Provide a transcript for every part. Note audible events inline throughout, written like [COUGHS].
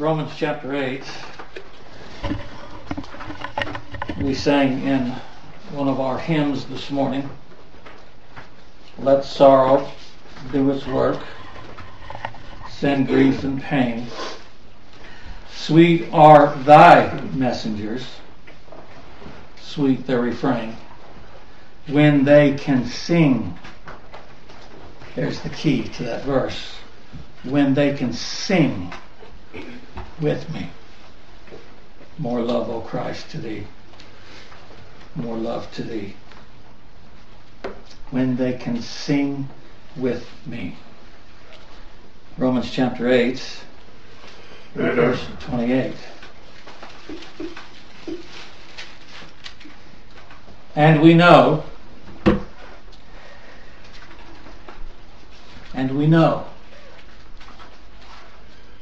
Romans chapter 8. We sang in one of our hymns this morning, Let sorrow do its work, send grief and pain. Sweet are thy messengers, sweet their refrain, when they can sing. There's the key to that verse. When they can sing with me. More love, O Christ, to thee. More love to thee. When they can sing with me. Romans chapter 8, verse 28. And we know, and we know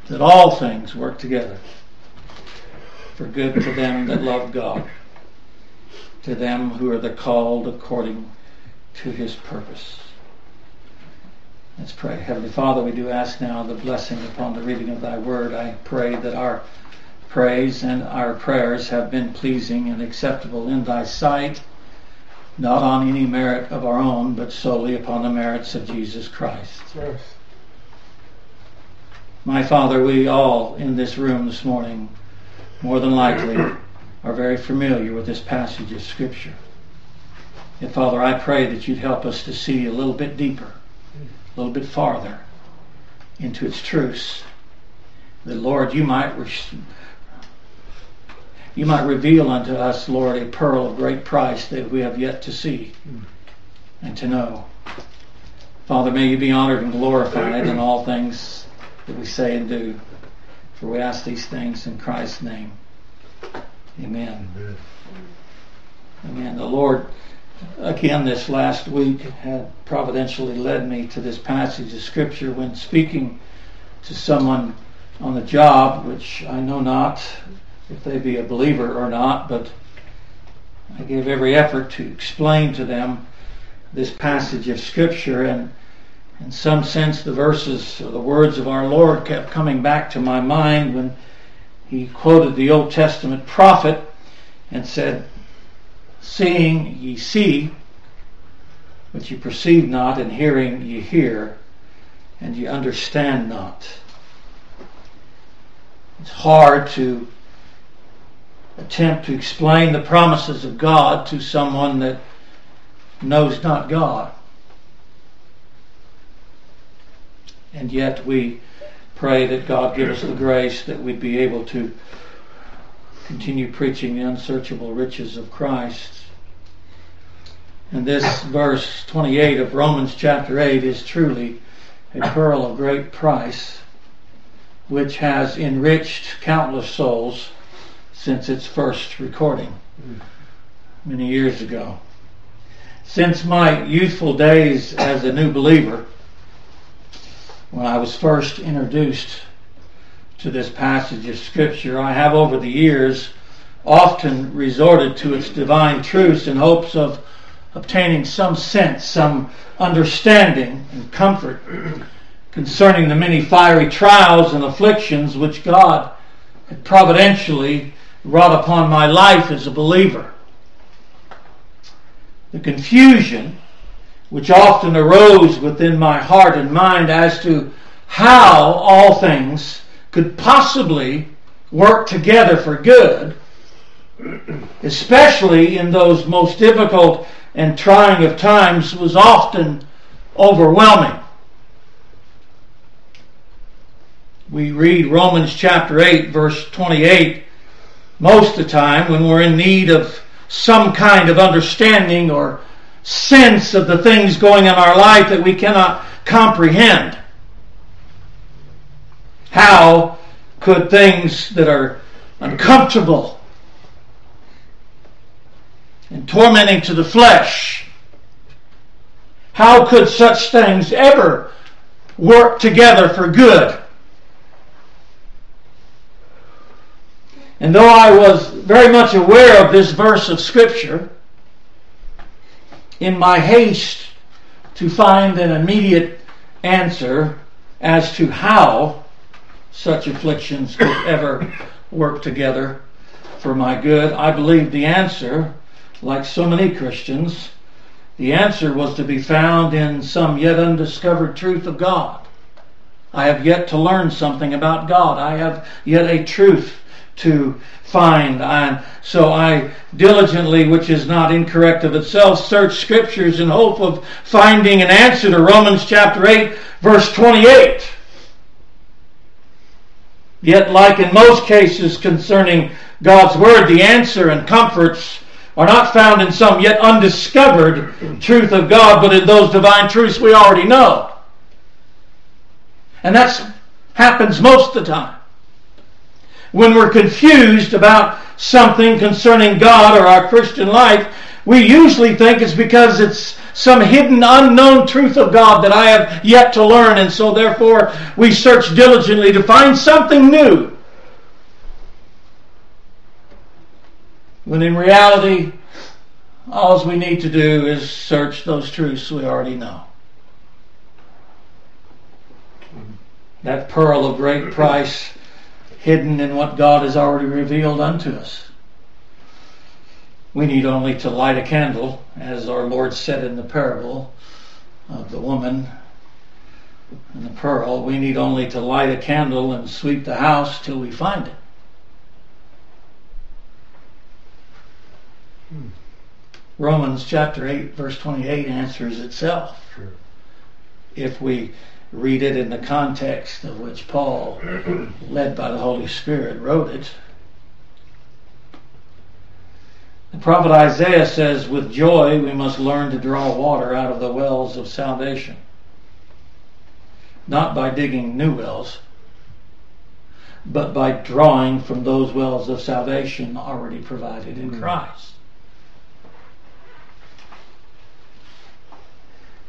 that all things work together for good to them that love God, to them who are the called according to his purpose. Let's pray. Heavenly Father, we do ask now the blessing upon the reading of thy word. I pray that our praise and our prayers have been pleasing and acceptable in thy sight, not on any merit of our own, but solely upon the merits of Jesus Christ. Yes. My Father, we all in this room this morning, more than likely, [CLEARS THROAT] are very familiar with this passage of Scripture. And Father, I pray that you'd help us to see a little bit deeper, a little bit farther into its truths. That, Lord, you might you might reveal unto us, Lord, a pearl of great price that we have yet to see and to know. Father, may you be honored and glorified in all things that we say and do. For we ask these things in Christ's name. Amen. Amen. Amen. The Lord, again, this last week had providentially led me to this passage of Scripture when speaking to someone on the job, which I know not if they be a believer or not, but I gave every effort to explain to them this passage of Scripture and in some sense, the verses or the words of our Lord kept coming back to my mind when he quoted the Old Testament prophet and said, Seeing ye see, but ye perceive not, and hearing ye hear, and ye understand not. It's hard to attempt to explain the promises of God to someone that knows not God. And yet we pray that God give us the grace that we'd be able to continue preaching the unsearchable riches of Christ. And this verse 28 of Romans chapter 8 is truly a pearl of great price, which has enriched countless souls since its first recording many years ago. Since my youthful days as a new believer, when I was first introduced to this passage of Scripture, I have over the years often resorted to its divine truths in hopes of obtaining some sense, some understanding and comfort concerning the many fiery trials and afflictions which God had providentially wrought upon my life as a believer. The confusion which often arose within my heart and mind as to how all things could possibly work together for good, [CLEARS THROAT] especially in those most difficult and trying of times, was often overwhelming. We read Romans chapter 8, verse 28, most of the time when we're in need of some kind of understanding or sense of the things going on in our life that we cannot comprehend. How could things that are uncomfortable and tormenting to the flesh, how could such things ever work together for good? And though I was very much aware of this verse of Scripture, in my haste to find an immediate answer as to how such afflictions could ever work together for my good? I believe the answer, like so many Christians, the answer was to be found in some yet undiscovered truth of God. I have yet to learn something about God. I have yet a truth to find. And so I diligently, which is not incorrect of itself, search scriptures in hope of finding an answer to Romans chapter 8, verse 28. Yet, like in most cases concerning God's Word, the answer and comforts are not found in some yet undiscovered truth of God, but in those divine truths we already know. And that happens most of the time. When we're confused about something concerning God or our Christian life, we usually think it's because it's some hidden, unknown truth of God that I have yet to learn, and so therefore we search diligently to find something new. When in reality, all we need to do is search those truths we already know. That pearl of great price hidden in what God has already revealed unto us. We need only to light a candle, as our Lord said in the parable of the woman and the pearl. We need only to light a candle and sweep the house till we find it. Hmm. Romans chapter 8, verse 28 answers itself. Sure. If we read it in the context of which Paul, led by the Holy Spirit, wrote it. The prophet Isaiah says, With joy we must learn to draw water out of the wells of salvation. Not by digging new wells, but by drawing from those wells of salvation already provided in hmm. Christ.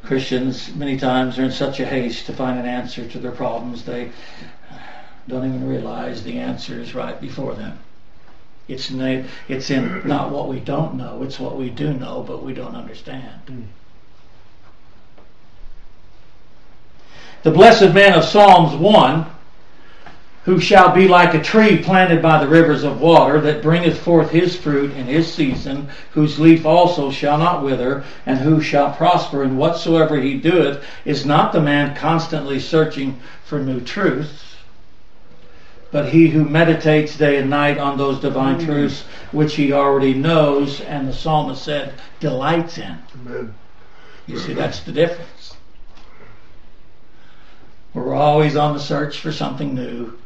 Christians many times are in such a haste to find an answer to their problems they don't even realize the answer is right before them. It's in, it's in not what we don't know, it's what we do know, but we don't understand. Mm. The blessed man of Psalms 1 who shall be like a tree planted by the rivers of water, that bringeth forth his fruit in his season, whose leaf also shall not wither, and who shall prosper in whatsoever he doeth, is not the man constantly searching for new truths, but he who meditates day and night on those divine mm. truths which he already knows, and the psalmist said, delights in. Amen. You see, that's the difference. We're always on the search for something new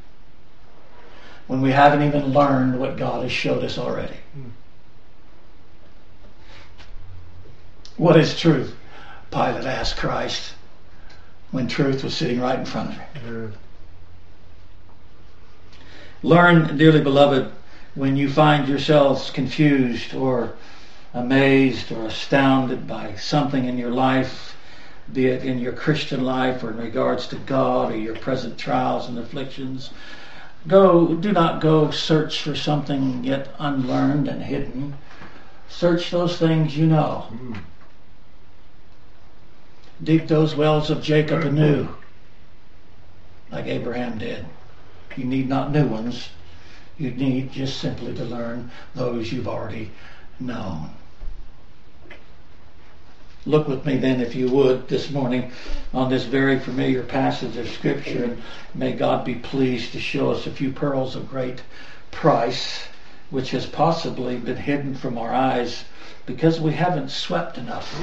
when we haven't even learned what God has showed us already. What is truth? Pilate asked Christ when truth was sitting right in front of him. Learn, dearly beloved, when you find yourselves confused or amazed or astounded by something in your life, be it in your Christian life or in regards to God or your present trials and afflictions, Go, do not go search for something yet unlearned and hidden. Search those things you know. Mm. Dig those wells of Jacob anew, like Abraham did. You need not new ones. You need just simply to learn those you've already known. Look with me then, if you would, this morning on this very familiar passage of Scripture, and may God be pleased to show us a few pearls of great price, which has possibly been hidden from our eyes because we haven't swept enough.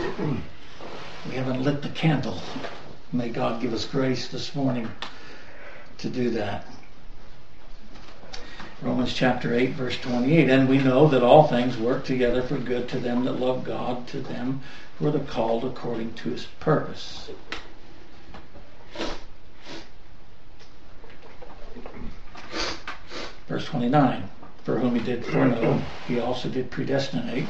We haven't lit the candle. May God give us grace this morning to do that. Romans chapter 8, verse 28. And we know that all things work together for good to them that love God, to them who are the called according to his purpose. Verse 29. For whom he did foreknow, he also did predestinate.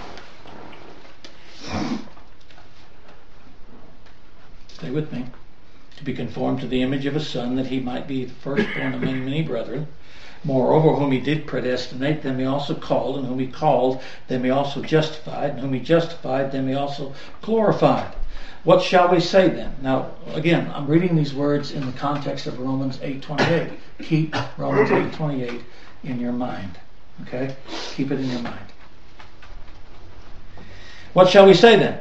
Stay with me. To be conformed to the image of a son, that he might be the firstborn many, many brethren. Moreover, whom he did predestinate, them he also called, and whom he called, them he also justified, and whom he justified, them he also glorified. What shall we say then? Now, again, I'm reading these words in the context of Romans 8:28. Keep Romans 8:28 in your mind. Okay? Keep it in your mind. What shall we say then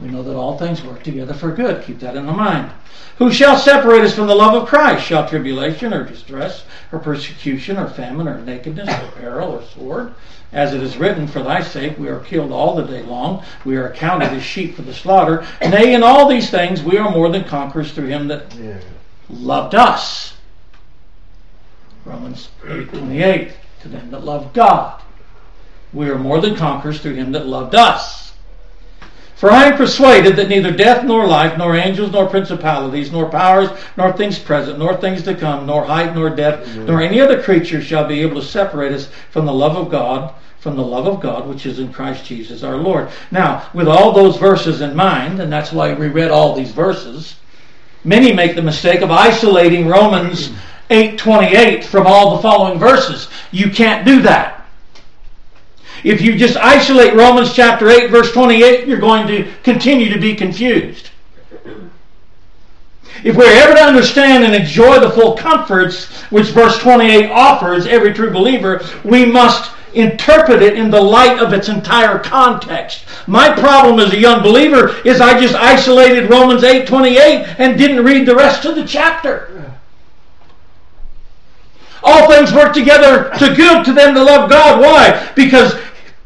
We know that all things work together for good. Keep that in the mind. Who shall separate us from the love of Christ? Shall tribulation or distress or persecution or famine or nakedness or peril or sword? As it is written, For thy sake we are killed all the day long. We are accounted as sheep for the slaughter. Nay, in all these things we are more than conquerors through him that yeah. loved us. Romans 8 28. To them that love God. We are more than conquerors through him that loved us. For I am persuaded that neither death nor life, nor angels, nor principalities, nor powers, nor things present, nor things to come, nor height, nor depth, mm-hmm. nor any other creature shall be able to separate us from the love of God, from the love of God which is in Christ Jesus our Lord. Now, with all those verses in mind, and that's why we read all these verses, many make the mistake of isolating Romans 8:28 from all the following verses. You can't do that. If you just isolate Romans chapter 8, verse 28, you're going to continue to be confused. If we're ever to understand and enjoy the full comforts which verse 28 offers every true believer, we must interpret it in the light of its entire context. My problem as a young believer is I just isolated Romans 8:28 and didn't read the rest of the chapter. All things work together to good to them that love God. Why? Because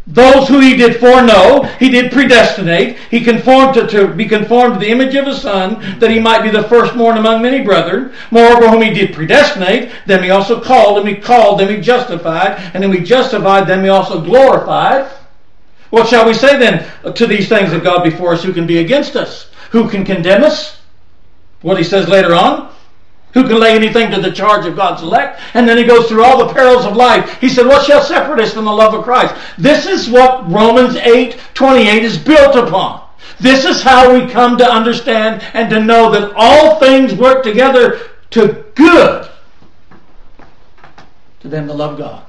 those who he did foreknow, he did predestinate. He conformed to, to be conformed to the image of his son, that he might be the firstborn among many brethren. Moreover, whom he did predestinate, them he also called, and he called, them he justified, and then we justified, them he also glorified. What shall we say then to these things of God before us? Who can be against us? Who can condemn us? What he says later on. Who can lay anything to the charge of God's elect? And then he goes through all the perils of life. He said, What shall separate us from the love of Christ? This is what Romans 8 28 is built upon. This is how we come to understand and to know that all things work together to good to them that love God.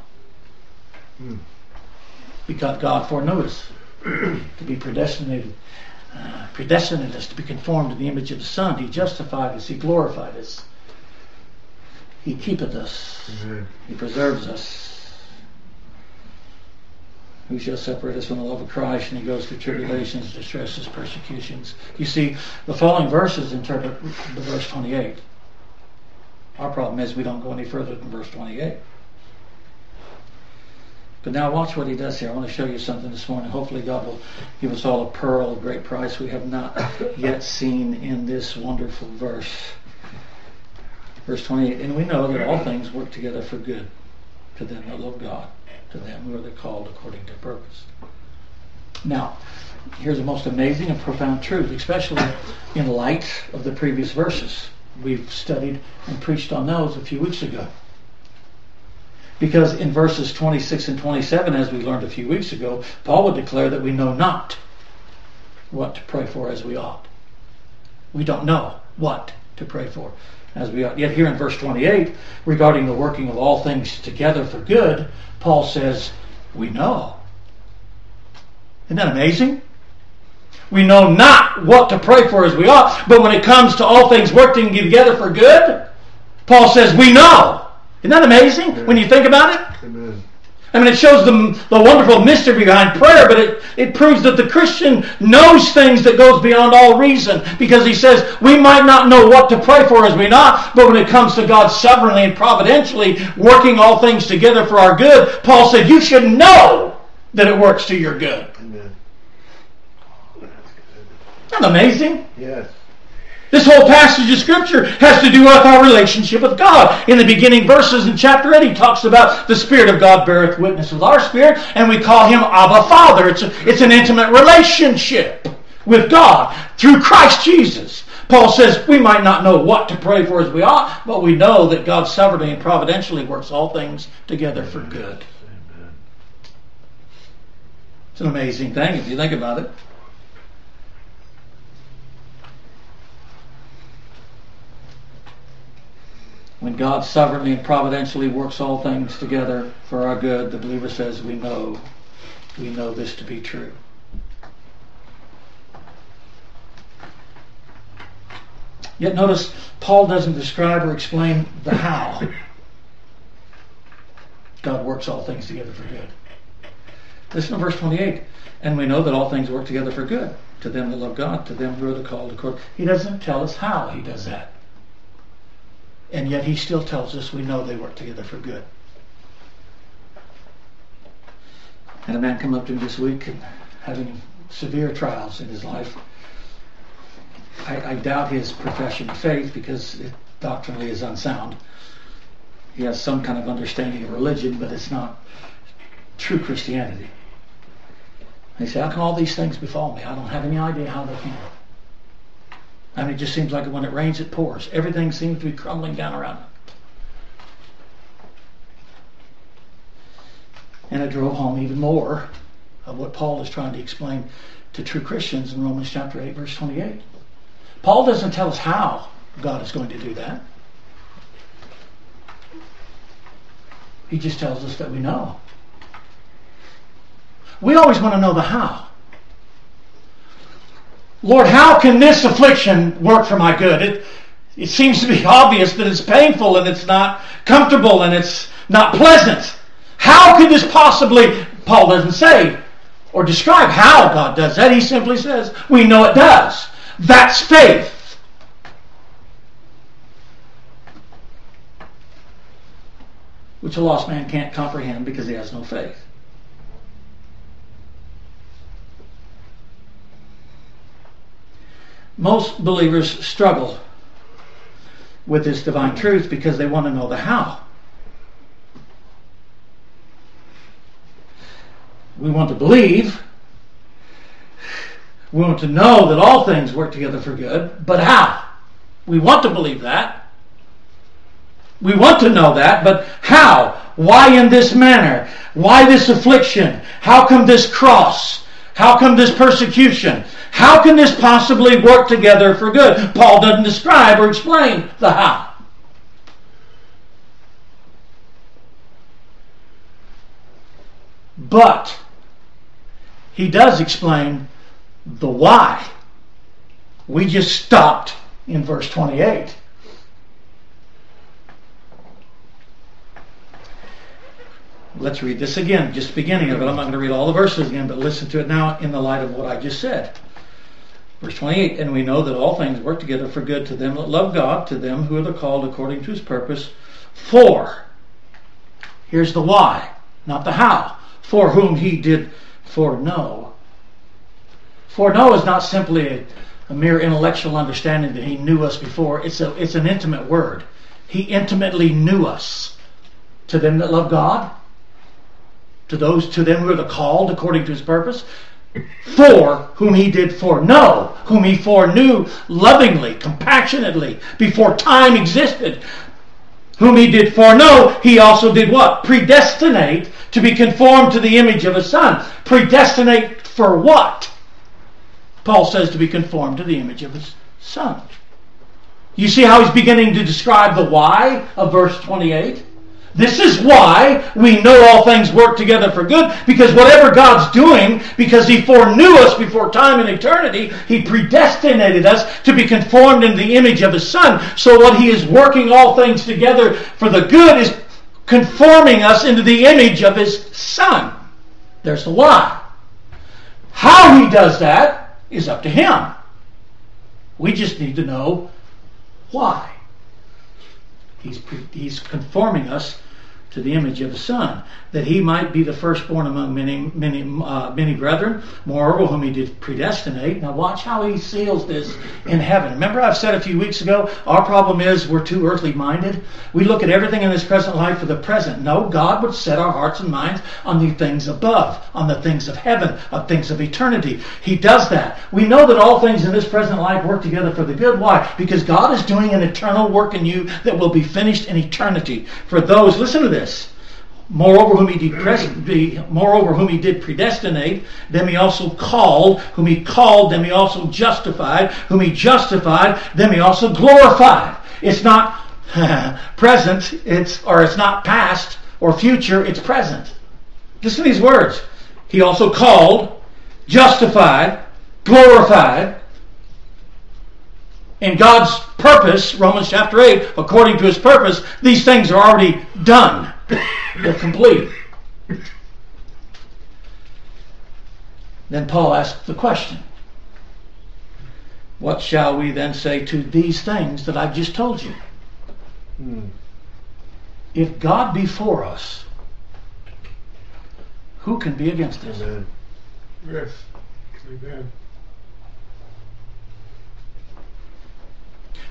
Because God foreknew us to be predestinated, uh, predestinated us to be conformed to the image of the Son. He justified us, He glorified us. He keepeth us. He preserves us. Who shall separate us from the love of Christ? And he goes through tribulations, distresses, persecutions. You see, the following verses interpret the verse 28. Our problem is we don't go any further than verse 28. But now watch what he does here. I want to show you something this morning. Hopefully God will give us all a pearl of great price we have not yet seen in this wonderful verse. Verse 28, and we know that all things work together for good to them that love God, to them who are the called according to purpose. Now, here's the most amazing and profound truth, especially in light of the previous verses. We've studied and preached on those a few weeks ago. Because in verses 26 and 27, as we learned a few weeks ago, Paul would declare that we know not what to pray for as we ought. We don't know what to pray for as we yet here in verse 28 regarding the working of all things together for good paul says we know isn't that amazing we know not what to pray for as we ought but when it comes to all things working together for good paul says we know isn't that amazing Amen. when you think about it Amen. I mean, it shows the, the wonderful mystery behind prayer, but it, it proves that the Christian knows things that goes beyond all reason because he says we might not know what to pray for as we not, but when it comes to God sovereignly and providentially working all things together for our good, Paul said you should know that it works to your good. Amen. Isn't that amazing? Yes. This whole passage of Scripture has to do with our relationship with God. In the beginning verses in chapter 8, he talks about the Spirit of God beareth witness with our spirit, and we call him Abba Father. It's, a, it's an intimate relationship with God through Christ Jesus. Paul says we might not know what to pray for as we ought, but we know that God sovereignly and providentially works all things together for good. It's an amazing thing if you think about it. When God sovereignly and providentially works all things together for our good, the believer says, We know, we know this to be true. Yet notice, Paul doesn't describe or explain the how. God works all things together for good. Listen to verse 28. And we know that all things work together for good to them that love God, to them who are the called according. He doesn't tell us how he does that. And yet he still tells us we know they work together for good. Had a man come up to me this week and having severe trials in his life. I, I doubt his profession of faith because it doctrinally is unsound. He has some kind of understanding of religion, but it's not true Christianity. He said, How can all these things befall me? I don't have any idea how they can. I mean, it just seems like when it rains, it pours. Everything seems to be crumbling down around me. And it drove home even more of what Paul is trying to explain to true Christians in Romans chapter 8, verse 28. Paul doesn't tell us how God is going to do that. He just tells us that we know. We always want to know the how. Lord, how can this affliction work for my good? It, it seems to be [LAUGHS] obvious that it's painful and it's not comfortable and it's not pleasant. How could this possibly, Paul doesn't say or describe how God does that. He simply says, we know it does. That's faith. Which a lost man can't comprehend because he has no faith. Most believers struggle with this divine truth because they want to know the how. We want to believe. We want to know that all things work together for good, but how? We want to believe that. We want to know that, but how? Why in this manner? Why this affliction? How come this cross? How come this persecution? How can this possibly work together for good? Paul doesn't describe or explain the how. But he does explain the why. We just stopped in verse 28. Let's read this again, just beginning of it. I'm not going to read all the verses again, but listen to it now in the light of what I just said. Verse 28 And we know that all things work together for good to them that love God, to them who are the called according to his purpose. For, here's the why, not the how, for whom he did foreknow. Foreknow is not simply a, a mere intellectual understanding that he knew us before, it's, a, it's an intimate word. He intimately knew us. To them that love God, to those to them who are the called according to his purpose for whom he did foreknow, whom he foreknew lovingly, compassionately, before time existed. Whom he did foreknow, he also did what? Predestinate to be conformed to the image of his son. Predestinate for what? Paul says to be conformed to the image of his son. You see how he's beginning to describe the why of verse 28? This is why we know all things work together for good, because whatever God's doing, because He foreknew us before time and eternity, He predestinated us to be conformed in the image of His Son. So what He is working all things together for the good is conforming us into the image of His Son. There's the why. How He does that is up to Him. We just need to know why. He's, he's conforming us to the image of the son, that he might be the firstborn among many, many, uh, many brethren. Moreover, whom he did predestinate. Now, watch how he seals this in heaven. Remember, I've said a few weeks ago, our problem is we're too earthly minded. We look at everything in this present life for the present. No, God would set our hearts and minds on the things above, on the things of heaven, of things of eternity. He does that. We know that all things in this present life work together for the good. Why? Because God is doing an eternal work in you that will be finished in eternity. For those, listen to this. Moreover, whom he did moreover whom he did predestinate, them he also called. Whom he called, them he also justified. Whom he justified, them he also glorified. It's not [LAUGHS] present, it's or it's not past or future, it's present. Listen to these words. He also called, justified, glorified. In God's purpose, Romans chapter 8, according to his purpose, these things are already done. [COUGHS] They're complete. Then Paul asks the question What shall we then say to these things that I've just told you? Hmm. If God be for us, who can be against us? Amen. Yes. Amen.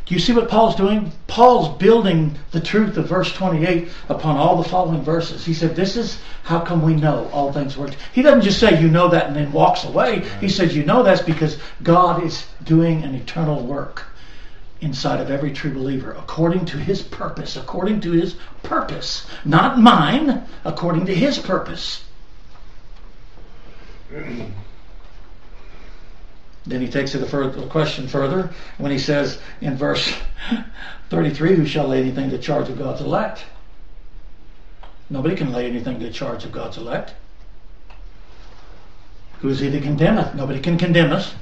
Do you see what Paul's doing? Paul's building the truth of verse 28 upon all the following verses. He said, This is how come we know all things work. He doesn't just say, You know that, and then walks away. He says, You know that's because God is doing an eternal work inside of every true believer according to his purpose, according to his purpose. Not mine, according to his purpose. [CLEARS THROAT] Then he takes it a, further, question further when he says in verse [LAUGHS] 33, Who shall lay anything to charge of God's elect? Nobody can lay anything to charge of God's elect. Who is he that condemneth? Nobody can condemn us.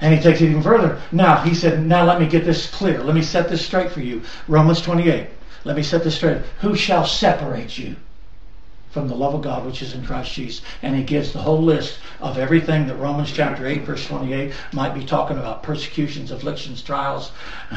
And he takes it even further. Now, he said, Now let me get this clear. Let me set this straight for you. Romans 28. Let me set this straight. Who shall separate you from the love of God which is in Christ Jesus. And he gives the whole list of everything that Romans chapter 8, verse 28 might be talking about persecutions, afflictions, trials. [SIGHS]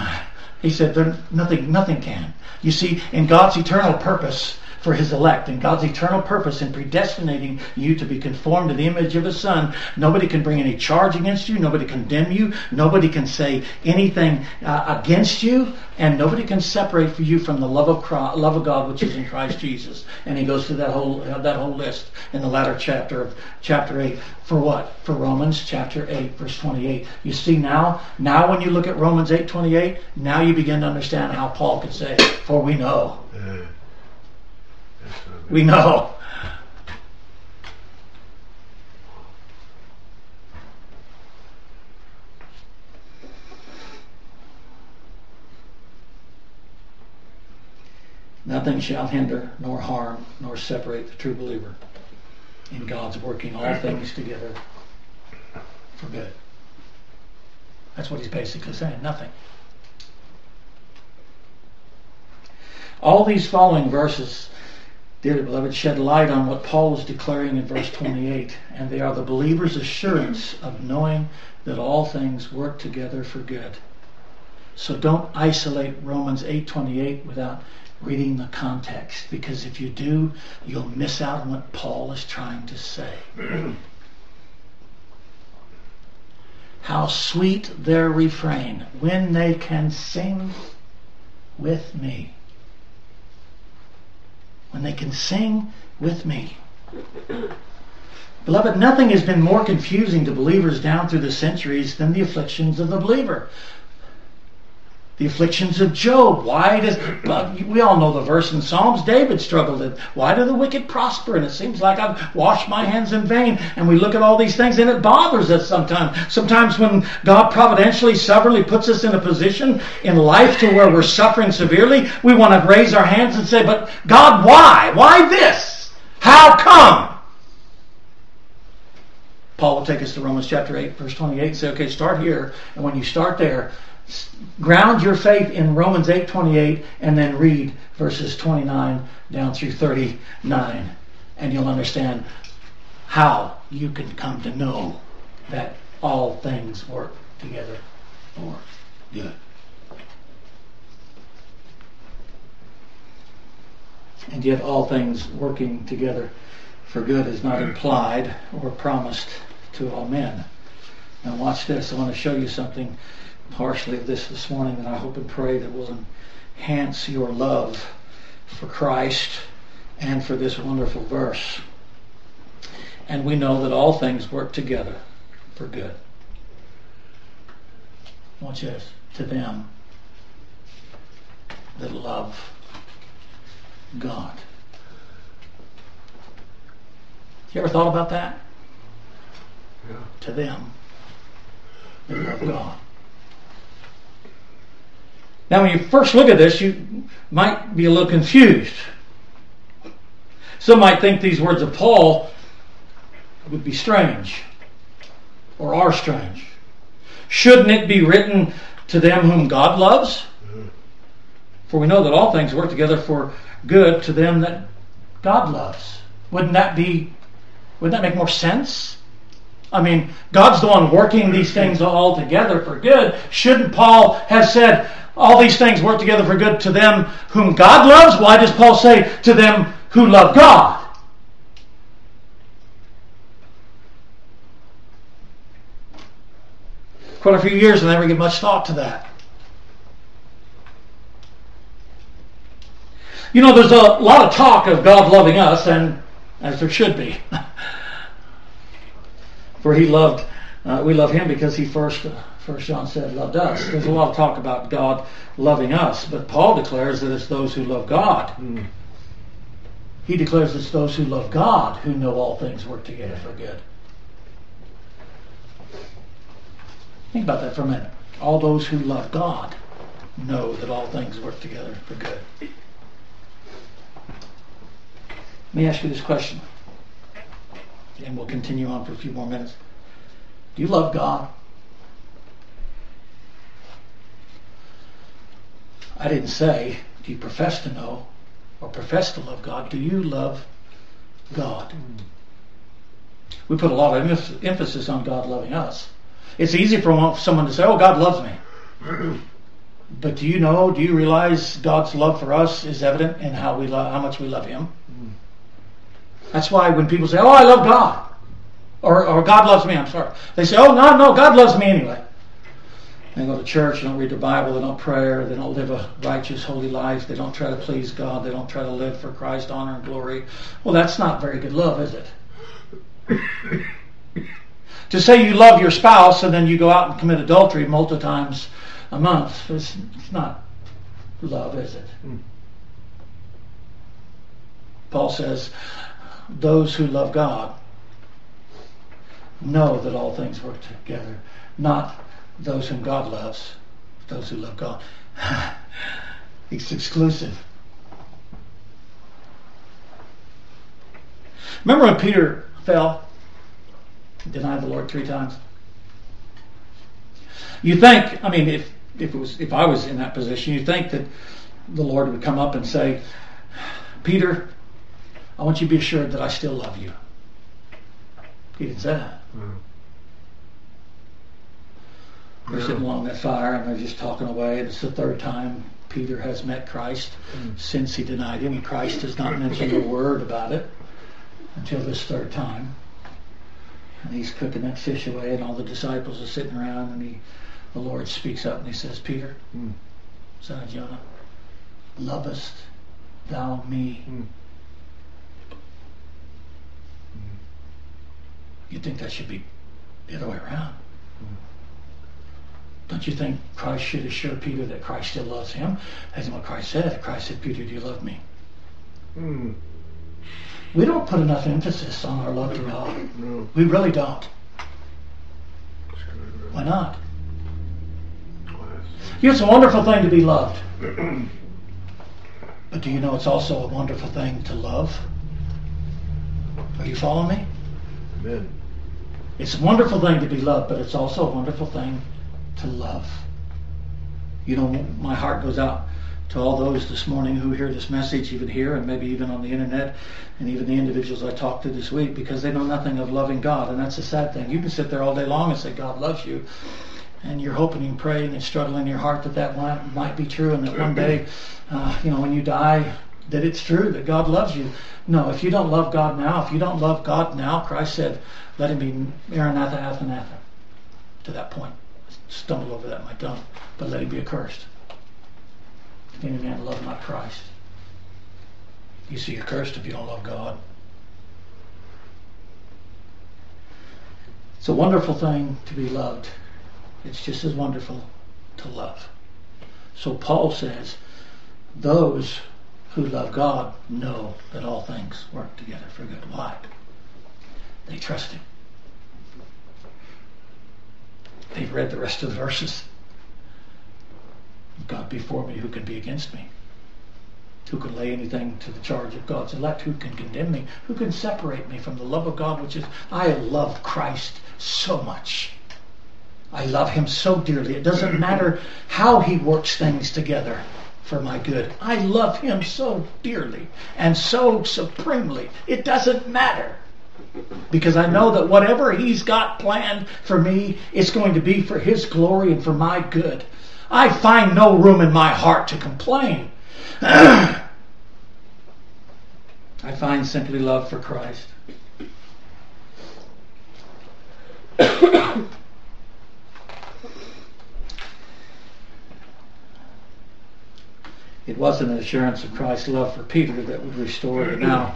He said, nothing, nothing can. You see, in God's eternal purpose, for his elect and God's eternal purpose in predestinating you to be conformed to the image of his son. Nobody can bring any charge against you. Nobody condemn you. Nobody can say anything uh, against you. And nobody can separate for you from the love of Christ, love of God which is in Christ Jesus. And he goes through that whole uh, that whole list in the latter chapter of chapter eight. For what? For Romans chapter eight, verse twenty-eight. You see now, now when you look at Romans eight twenty-eight, now you begin to understand how Paul could say, "For we know." We know. Nothing shall hinder, nor harm, nor separate the true believer in God's working all things together for good. That's what he's basically saying. Nothing. All these following verses dearly beloved, shed light on what Paul was declaring in verse 28. And they are the believer's assurance of knowing that all things work together for good. So don't isolate Romans 8:28 without reading the context because if you do, you'll miss out on what Paul is trying to say. [CLEARS THROAT] How sweet their refrain when they can sing with me when they can sing with me. Beloved, nothing has been more confusing to believers down through the centuries than the afflictions of the believer. The afflictions of Job. Why does we all know the verse in Psalms? David struggled with. Why do the wicked prosper? And it seems like I've washed my hands in vain. And we look at all these things, and it bothers us sometimes. Sometimes when God providentially, sovereignly puts us in a position in life to where we're suffering severely, we want to raise our hands and say, "But God, why? Why this? How come?" Paul will take us to Romans chapter 8, verse 28 and say, okay, start here. And when you start there, ground your faith in Romans 8:28 and then read verses 29 down through 39 and you'll understand how you can come to know that all things work together for good. And yet all things working together for good is not implied or promised to all men. Now watch this. I want to show you something partially of this this morning that I hope and pray that will enhance your love for Christ and for this wonderful verse. And we know that all things work together for good. Watch this. To them that love God. You ever thought about that? Yeah. To them that love God. Now, when you first look at this, you might be a little confused. Some might think these words of Paul would be strange or are strange. Shouldn't it be written to them whom God loves? For we know that all things work together for good to them that God loves. Wouldn't that be, wouldn't that make more sense? I mean, God's the one working these things all together for good. Shouldn't Paul have said, all these things work together for good to them whom God loves? Why does Paul say to them who love God? Quite a few years and never give much thought to that. You know, there's a lot of talk of God loving us, and as there should be. [LAUGHS] For he loved, uh, we love him because he first, uh, First John said, loved us. There's a lot of talk about God loving us, but Paul declares that it's those who love God. Mm. He declares it's those who love God who know all things work together for good. Think about that for a minute. All those who love God know that all things work together for good. Let me ask you this question, and we'll continue on for a few more minutes. Do you love God? I didn't say, do you profess to know or profess to love God? Do you love God? We put a lot of emph- emphasis on God loving us. It's easy for someone to say, oh, God loves me. [CLEARS THROAT] But do you know, do you realize God's love for us is evident in how we love, how much we love Him? That's why when people say, "Oh, I love God," or, or "God loves me," I'm sorry, they say, "Oh, no, no, God loves me anyway." They go to church, they don't read the Bible, they don't pray, they don't live a righteous, holy life, they don't try to please God, they don't try to live for Christ's honor and glory. Well, that's not very good love, is it? to say you love your spouse and then you go out and commit adultery multiple times a month, it's, it's not love, is it? Hmm. Paul says, those who love God know that all things work together, not those whom God loves, those who love God. [LAUGHS] it's exclusive. Remember when Peter fell, denied the Lord three times? You think, I mean, if if it was if I was in that position, you think that the Lord would come up and say, Peter, I want you to be assured that I still love you. He didn't say that. Mm. They're sitting along that fire and they're just talking away. It's the third time Peter has met Christ since he denied him. Christ has not mentioned a word about it until this third time. And he's cooking that fish away, and all the disciples are sitting around, and he, the Lord speaks up and he says, Peter, Mm. son of Jonah, lovest thou me? Mm. You'd think that should be the other way around. Don't you think Christ should assure Peter that Christ still loves him? That's what Christ said. Christ said, Peter, do you love me? Mm. We don't put enough emphasis on our love to God. No. We really don't. Why not? Know, it's a wonderful thing to be loved. [CLEARS THROAT] But do you know it's also a wonderful thing to love? Are you following me? Amen. It's a wonderful thing to be loved, but it's also a wonderful thing to love. You know, my heart goes out to all those this morning who hear this message, even here and maybe even on the internet, and even the individuals I talked to this week, because they know nothing of loving God. And that's a sad thing. You can sit there all day long and say, God loves you. And you're hoping and praying and struggling in your heart that that might, might be true and that one day, uh, you know, when you die, that it's true that God loves you. No, if you don't love God now, if you don't love God now, Christ said, let him be Maranatha, Athanatha. To that point. Stumble over that my tongue. But let him be accursed. If any man love not Christ. You see, you're cursed if you don't love God. It's a wonderful thing to be loved. It's just as wonderful to love. So Paul says, those who love God know that all things work together for good. Why? They trust Him. They've read the rest of the verses. God before me, who can be against me? Who can lay anything to the charge of God's elect? Who can condemn me? Who can separate me from the love of God, which is, I love Christ so much. I love him so dearly. It doesn't matter how he works things together for my good. I love him so dearly and so supremely. It doesn't matter. Because I know that whatever he's got planned for me, it's going to be for his glory and for my good. I find no room in my heart to complain. [CLEARS THROAT] I find simply love for Christ. it wasn't an assurance of Christ's love for Peter that would restore the now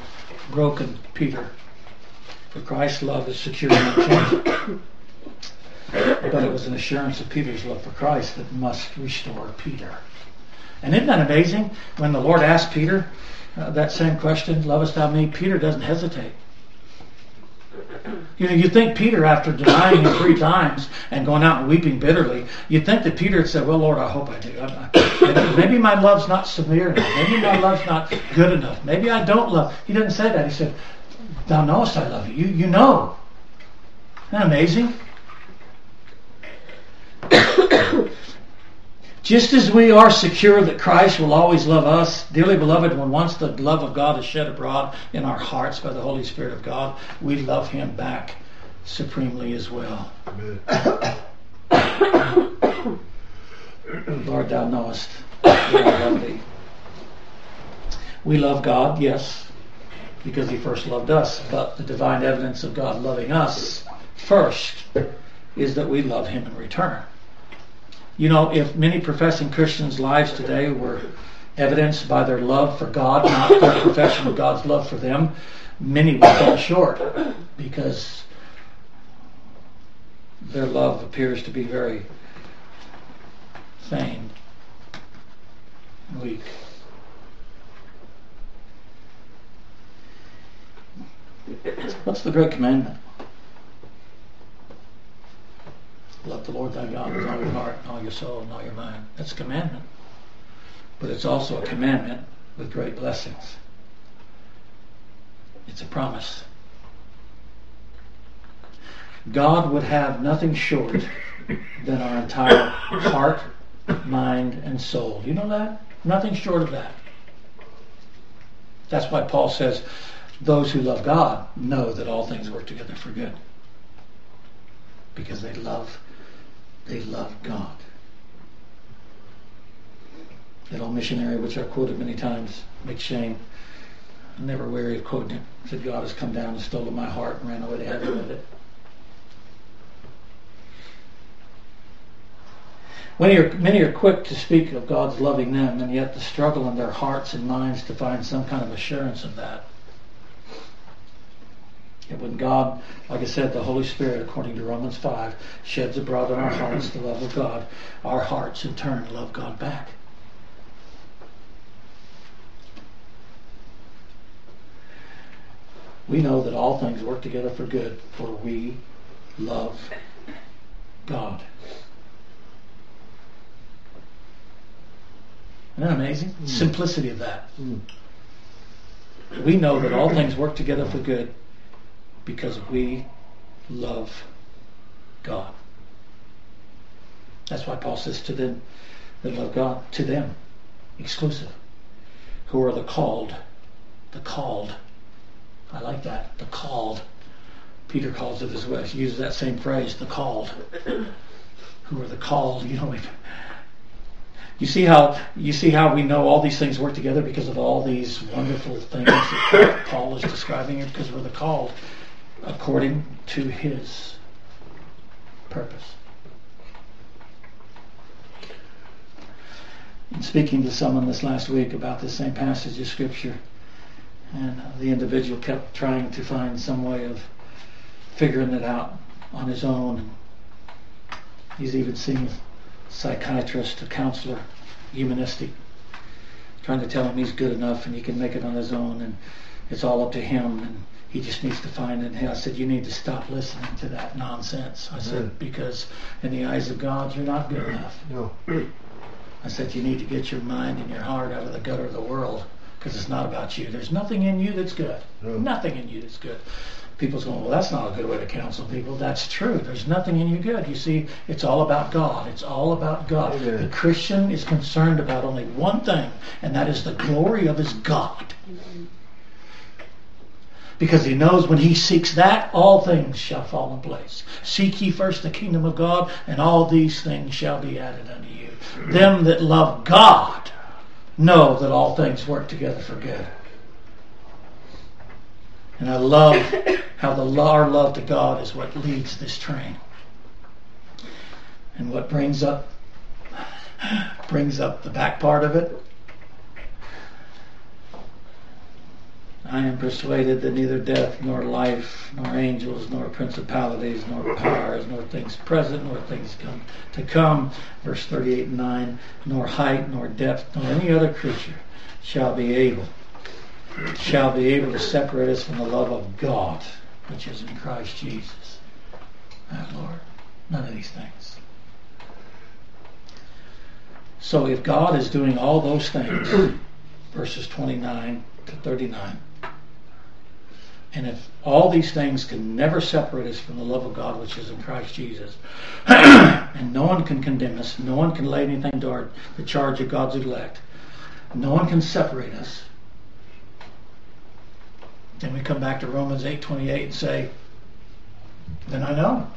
broken Peter. For Christ's love is secure and unchanging. But it was an assurance of Peter's love for Christ that must restore Peter. And isn't that amazing? When the Lord asked Peter uh, that same question, lovest thou me? Peter doesn't hesitate. You know, you think Peter, after denying him three times and going out and weeping bitterly, you'd think that Peter had said, Well, Lord, I hope I do. I, I, maybe my love's not severe enough. Maybe my love's not good enough. Maybe I don't love. He didn't say that. He said, Thou knowest I love you. You, you know. Isn't that amazing? [COUGHS] Just as we are secure that Christ will always love us, dearly beloved, when once the love of God is shed abroad in our hearts by the Holy Spirit of God, we love Him back supremely as well. [COUGHS] Lord, thou knowest that I love thee. We love God, yes, because He first loved us, but the divine evidence of God loving us first is that we love Him in return. You know, if many professing Christians' lives today were evidenced by their love for God, not their [COUGHS] profession of God's love for them, many would fall short because their love appears to be very faint, weak. What's the great commandment? Love the Lord thy God with all your heart, and all your soul, and all your mind. That's a commandment. But it's also a commandment with great blessings. It's a promise. God would have nothing short than our entire heart, mind, and soul. You know that? Nothing short of that. That's why Paul says, those who love God know that all things work together for good. Because they love they love God. That old missionary, which I've quoted many times, McCheyne, I'm never weary of quoting it, said, God has come down and stolen my heart and ran away to heaven with it. Many are, many are quick to speak of God's loving them, and yet the struggle in their hearts and minds to find some kind of assurance of that. And when God, like I said, the Holy Spirit, according to Romans 5, sheds abroad in our hearts the love of God, our hearts in turn love God back. We know that all things work together for good, for we love God. Isn't that amazing? Mm. Simplicity of that. Mm. We know that all things work together for good because we love God. That's why Paul says to them that love God, to them, exclusive, who are the called, the called. I like that, the called. Peter calls it as well. He uses that same phrase, the called. [COUGHS] who are the called, you know, You see how you see how we know all these things work together because of all these wonderful things that Paul is describing here, because we're the called according to his purpose. In speaking to someone this last week about this same passage of scripture, and the individual kept trying to find some way of figuring it out on his own. He's even seen a psychiatrist, a counselor, humanistic, trying to tell him he's good enough and he can make it on his own and it's all up to him and he just needs to find it. And I said, you need to stop listening to that nonsense. I said, Mm. because in the eyes of God, you're not good enough. No. I said, you need to get your mind and your heart out of the gutter of the world because it's not about you. There's nothing in you that's good. No. Nothing in you that's good. People's going, well, that's not a good way to counsel people. That's true. There's nothing in you good. You see, it's all about God. It's all about God. Amen. The Christian is concerned about only one thing, and that is the glory of his God. Because he knows when he seeks that, all things shall fall in place. Seek ye first the kingdom of God, and all these things shall be added unto you. Them that love God know that all things work together for good. And I love how the our love to God is what leads this train. And what brings up brings up the back part of it. I am persuaded that neither death nor life, nor angels, nor principalities, nor powers, nor things present, nor things come to come, verse 38 and 9, nor height, nor depth, nor any other creature shall be able shall be able to separate us from the love of God, which is in Christ Jesus. Ah, Lord, none of these things. So if God is doing all those things, [CLEARS THROAT] verses 29 to 39, and if all these things can never separate us from the love of God which is in Christ Jesus, [CLEARS THROAT] and no one can condemn us, no one can lay anything to our, the charge of God's elect, no one can separate us, then we come back to Romans 8:28 and say, then I know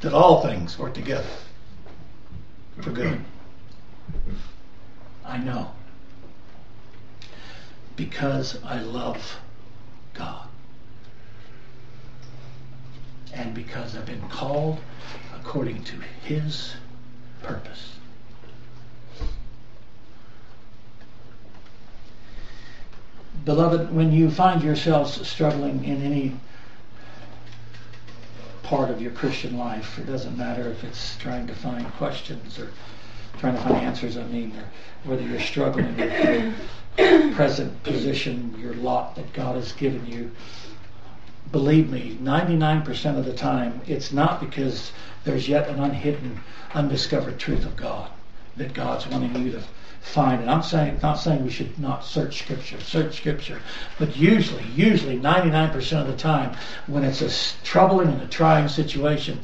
that all things work together for good. I know. Because I love God. And because I've been called according to His purpose. Beloved, when you find yourselves struggling in any part of your Christian life, it doesn't matter if it's trying to find questions or trying to find answers, I mean, or whether you're struggling with present position, your lot that God has given you. Believe me, 99% of the time, it's not because there's yet an unhidden, undiscovered truth of God that God's wanting you to find. And I'm saying, not saying we should not search Scripture, search Scripture, but usually, usually 99% of the time, when it's a troubling and a trying situation,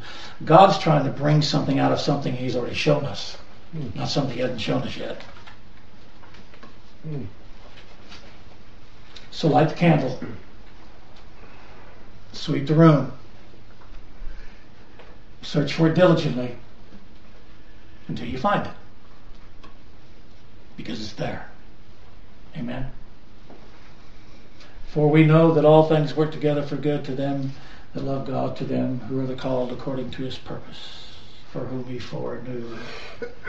God's trying to bring something out of something He's already shown us, not something He hasn't shown us yet. Hmm. So light the candle, sweep the room, search for it diligently until you find it. Because it's there. Amen. For we know that all things work together for good to them that love God, to them who are the called according to his purpose, for whom he foreknew. [COUGHS]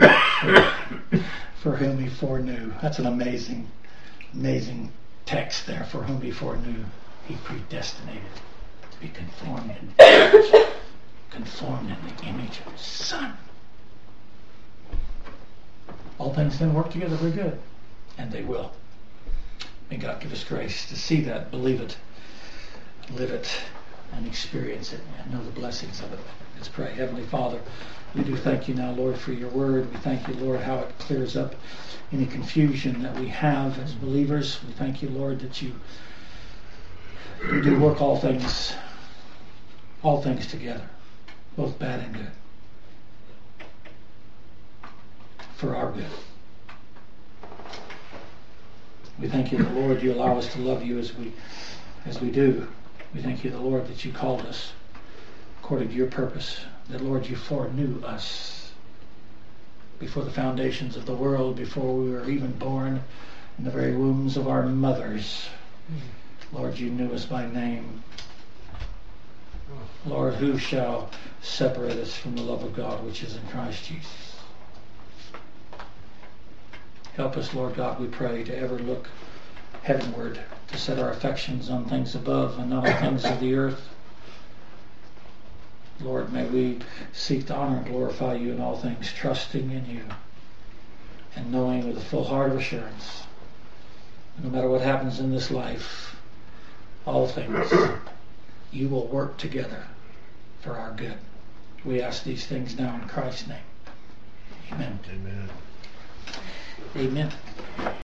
for whom he foreknew. That's an amazing, amazing text there. For whom he foreknew, he predestinated to be conformed in the image, conformed in the image of his son. All things then work together for good, and they will. May God give us grace to see that, believe it, live it, and experience it, and know the blessings of it. Let's pray. Heavenly Father, we do thank you now, Lord, for your word. We thank you, Lord, how it clears up any confusion that we have as believers. We thank you, Lord, that you, you do work all things, all things together, both bad and good, for our good. We thank you, the Lord, you allow us to love you as we as we do. We thank you, the Lord, that you called us according to your purpose. That Lord, you foreknew us before the foundations of the world, before we were even born in the very wombs of our mothers. Lord, you knew us by name. Lord, who shall separate us from the love of God which is in Christ Jesus? Help us, Lord God, we pray, to ever look heavenward, to set our affections on things above and not on things of the earth. Lord, may we seek to honor and glorify you in all things, trusting in you and knowing with a full heart of assurance, no matter what happens in this life, all things, you will work together for our good. We ask these things now in Christ's name. Amen. Amen. Amen.